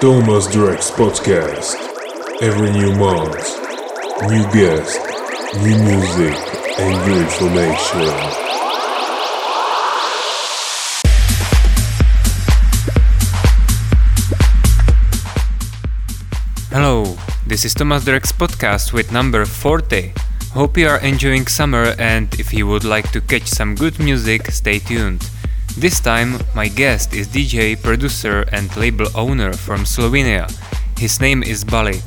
Thomas Drex Podcast. Every new month, new guest, new music, and new information. Hello, this is Thomas Drex podcast with number 40. Hope you are enjoying summer and if you would like to catch some good music, stay tuned. This time, my guest is DJ, producer, and label owner from Slovenia. His name is Bali.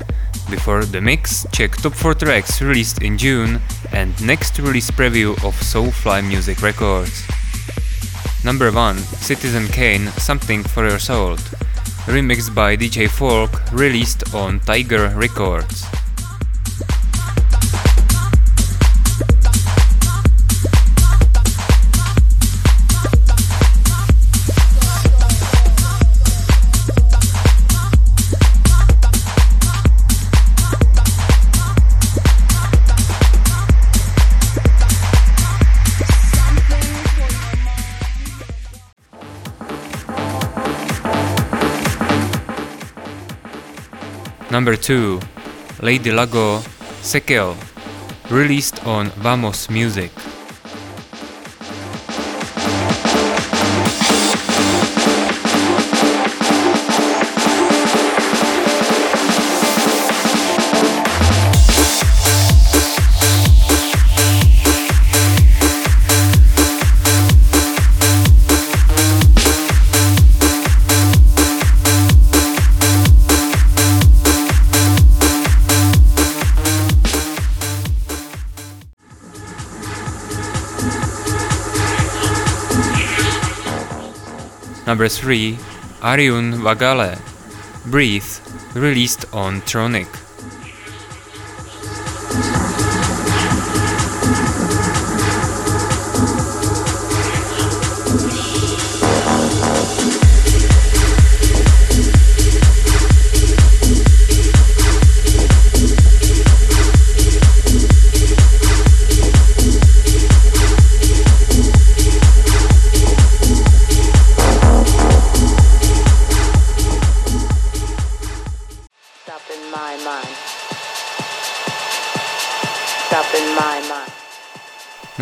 Before the mix, check top 4 tracks released in June and next release preview of Soulfly Music Records. Number 1 Citizen Kane Something for Your Soul remixed by DJ Folk, released on Tiger Records. Number 2 Lady Lago Sekel, released on Vamos Music. Number 3 Arjun Vagale Breathe, released on Tronic.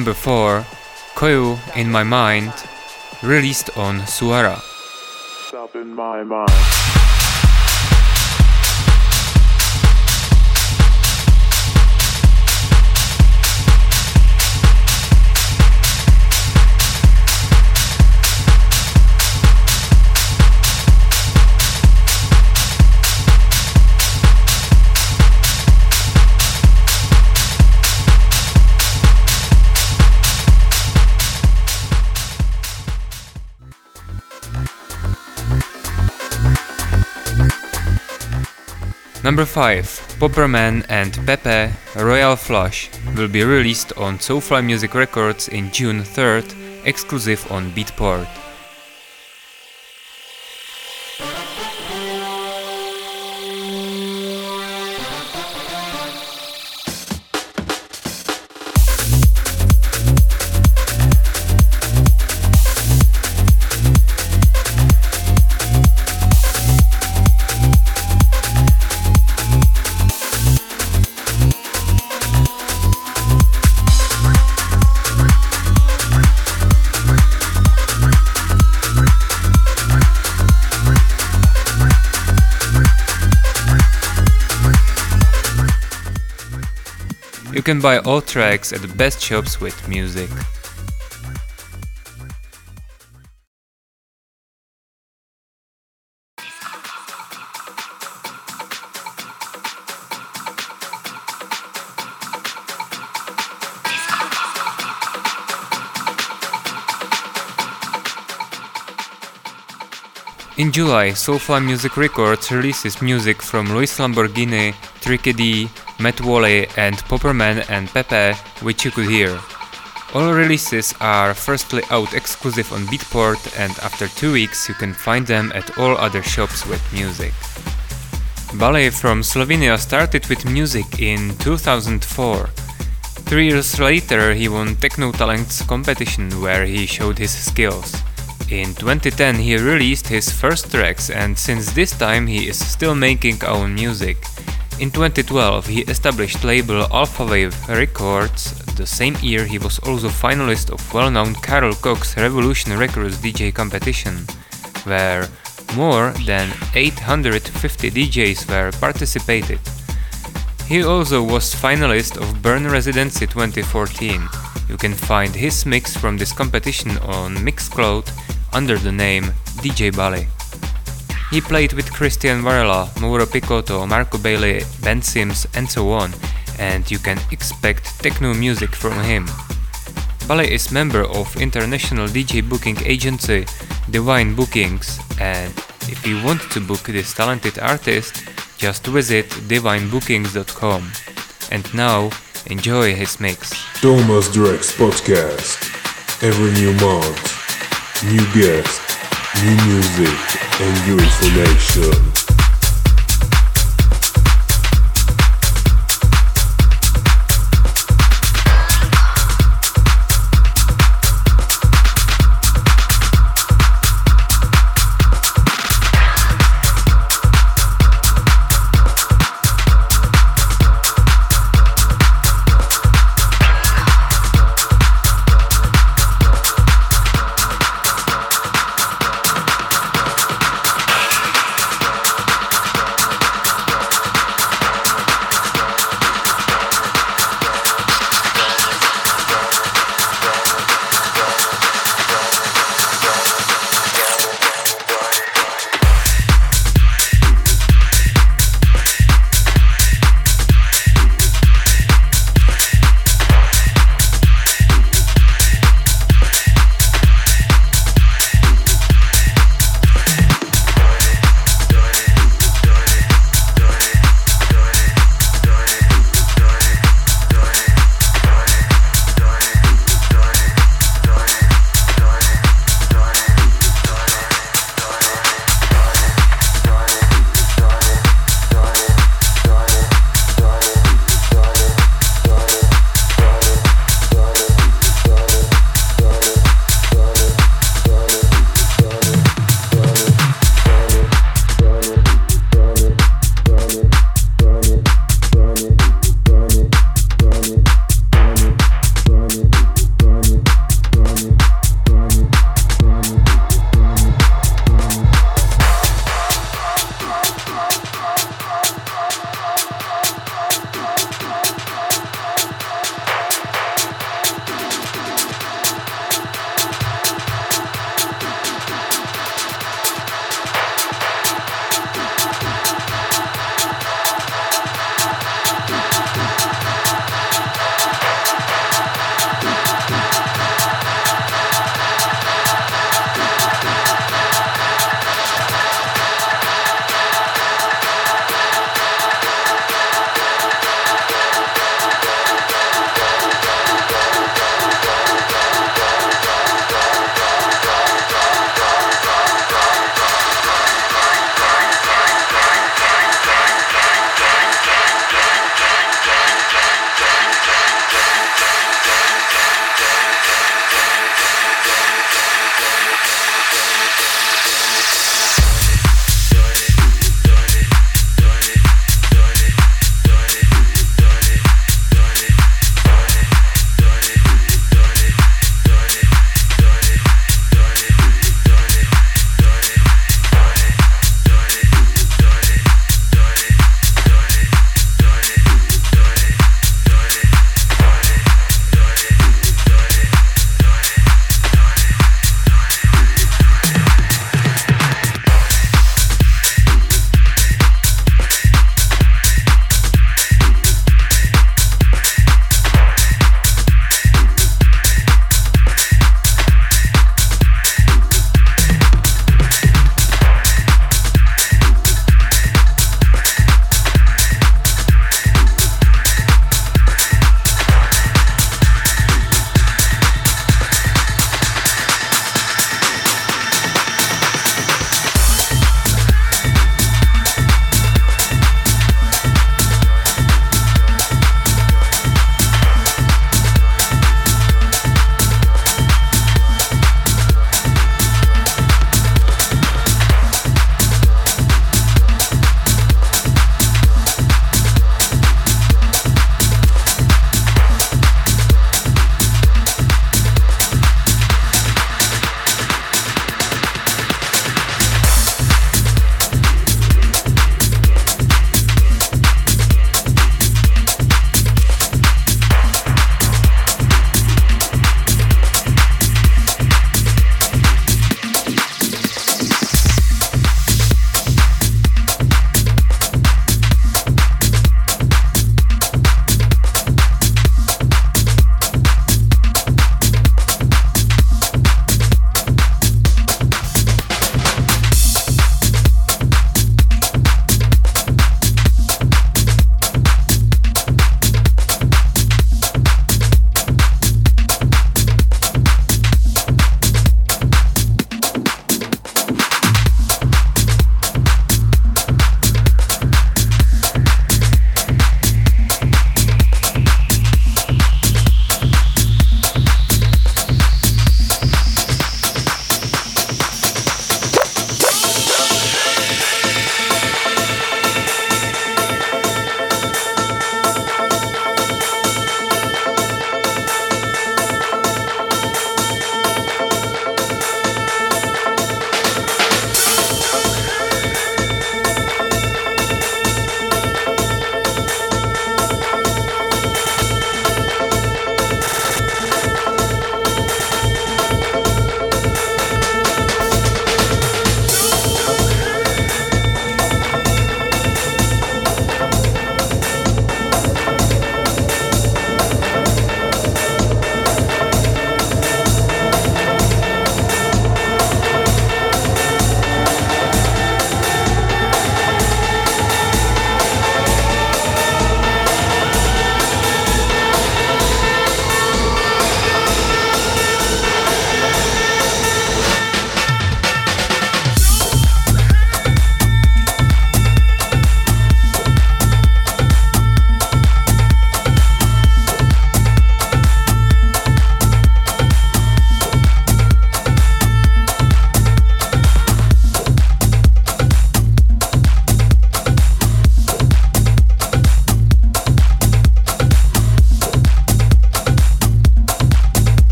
Number 4 Coyu in My Mind, released on Suara. Number 5 Popperman and Pepe Royal Flush will be released on Soulfly Music Records in June 3rd, exclusive on Beatport. Can buy all tracks at the best shops with music. In July, Soulfly Music Records releases music from Luis Lamborghini, Tricky D, Matt Wally and Popperman and Pepe, which you could hear. All releases are firstly out exclusive on Beatport and after two weeks you can find them at all other shops with music. Bali from Slovenia started with music in 2004. Three years later he won Techno Talents competition where he showed his skills. In 2010 he released his first tracks and since this time he is still making own music. In 2012 he established label Alpha Wave Records. The same year he was also finalist of well-known Carl Cox Revolution Records DJ competition, where more than 850 DJs were participated. He also was finalist of Burn Residency 2014. You can find his mix from this competition on Mixcloud under the name DJ Bali. He played with Christian Varela, Mauro Picotto, Marco Bailey, Ben Sims and so on, and you can expect techno music from him. Bali is member of international DJ booking agency Divine Bookings and if you want to book this talented artist, just visit divinebookings.com. And now, enjoy his mix. Thomas Drex Podcast. Every new month, new guest, new music, and new information.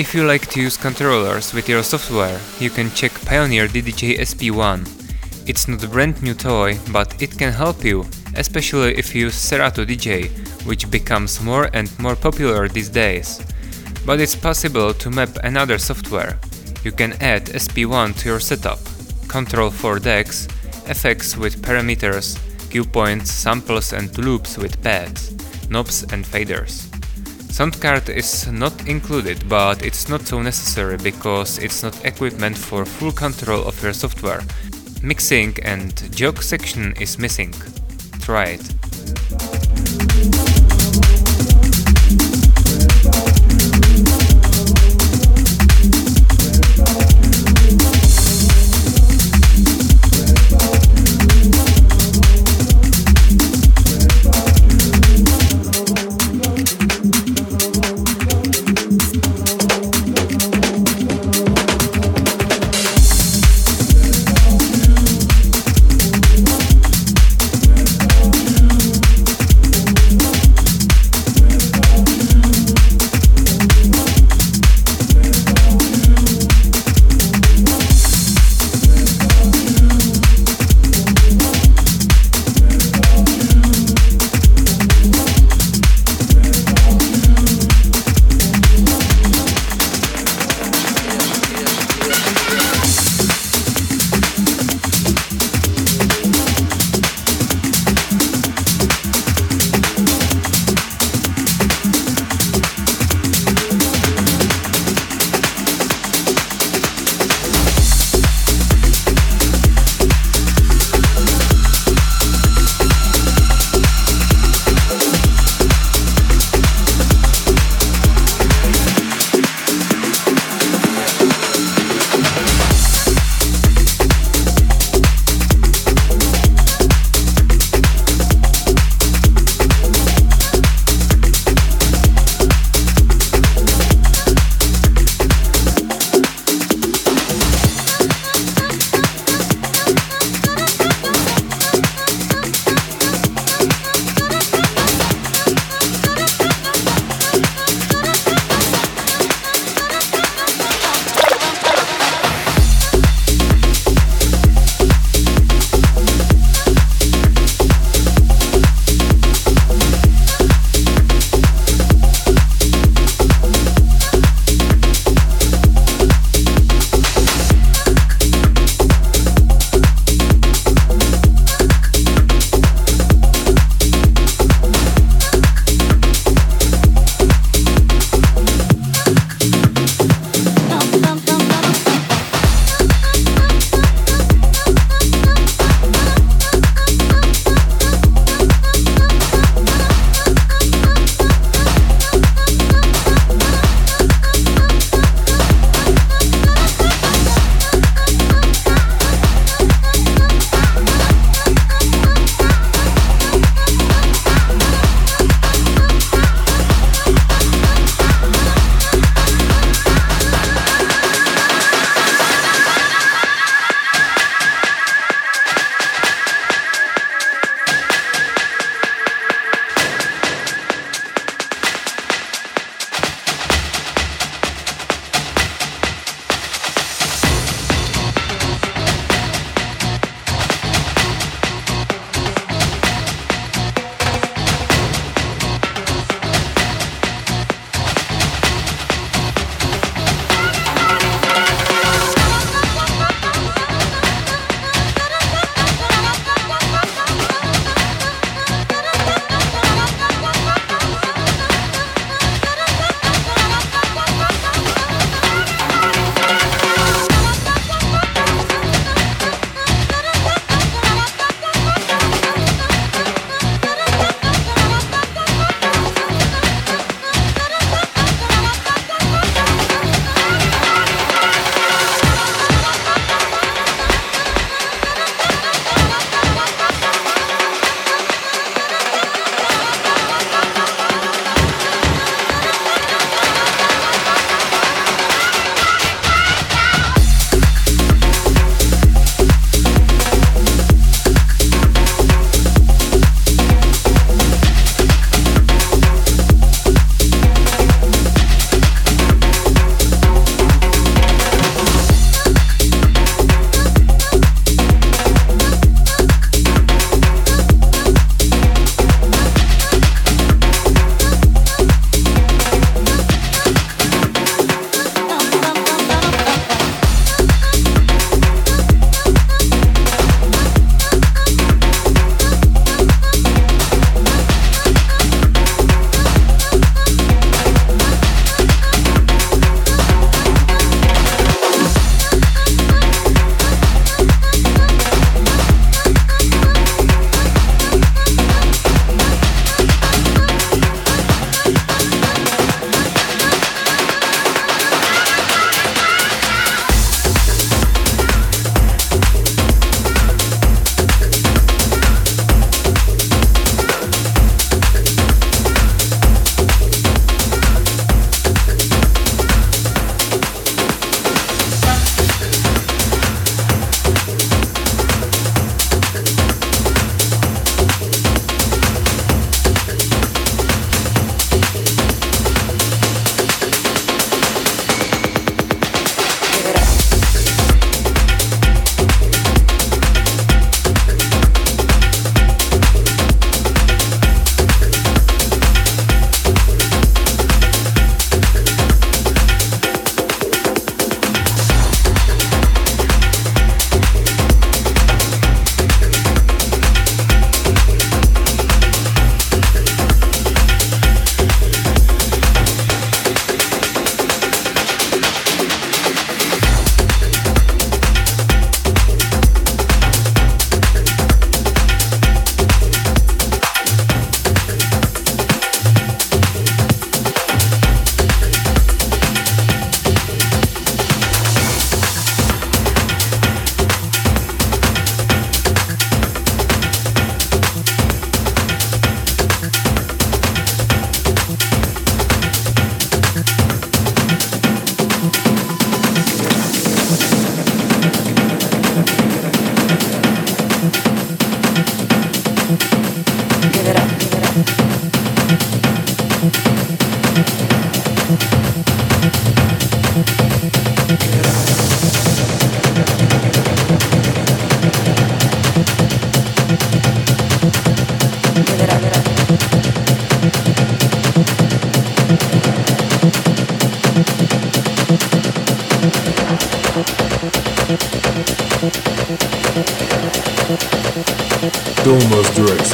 If you like to use controllers with your software, you can check Pioneer DDJ SP1. It's not a brand new toy, but it can help you, especially if you use Serato DJ, which becomes more and more popular these days. But it's possible to map another software. You can add SP1 to your setup, control 4 decks, effects with parameters, cue points, samples and loops with pads, knobs and faders. Sound card is not included, but it's not so necessary because it's not equipment for full control of your software. Mixing and jog section is missing. Try it.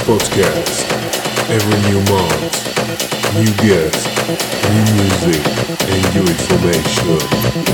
Podcast. Every new month, new guests, new music, and new information.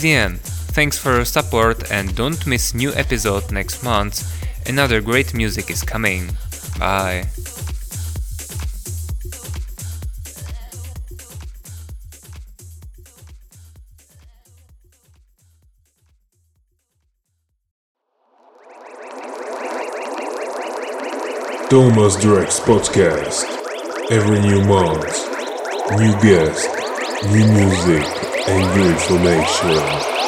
The end. Thanks for your support and don't miss new episode next month. Another great music is coming. Bye. Thomas Drex Podcast. Every new month, new guest, new music, and information.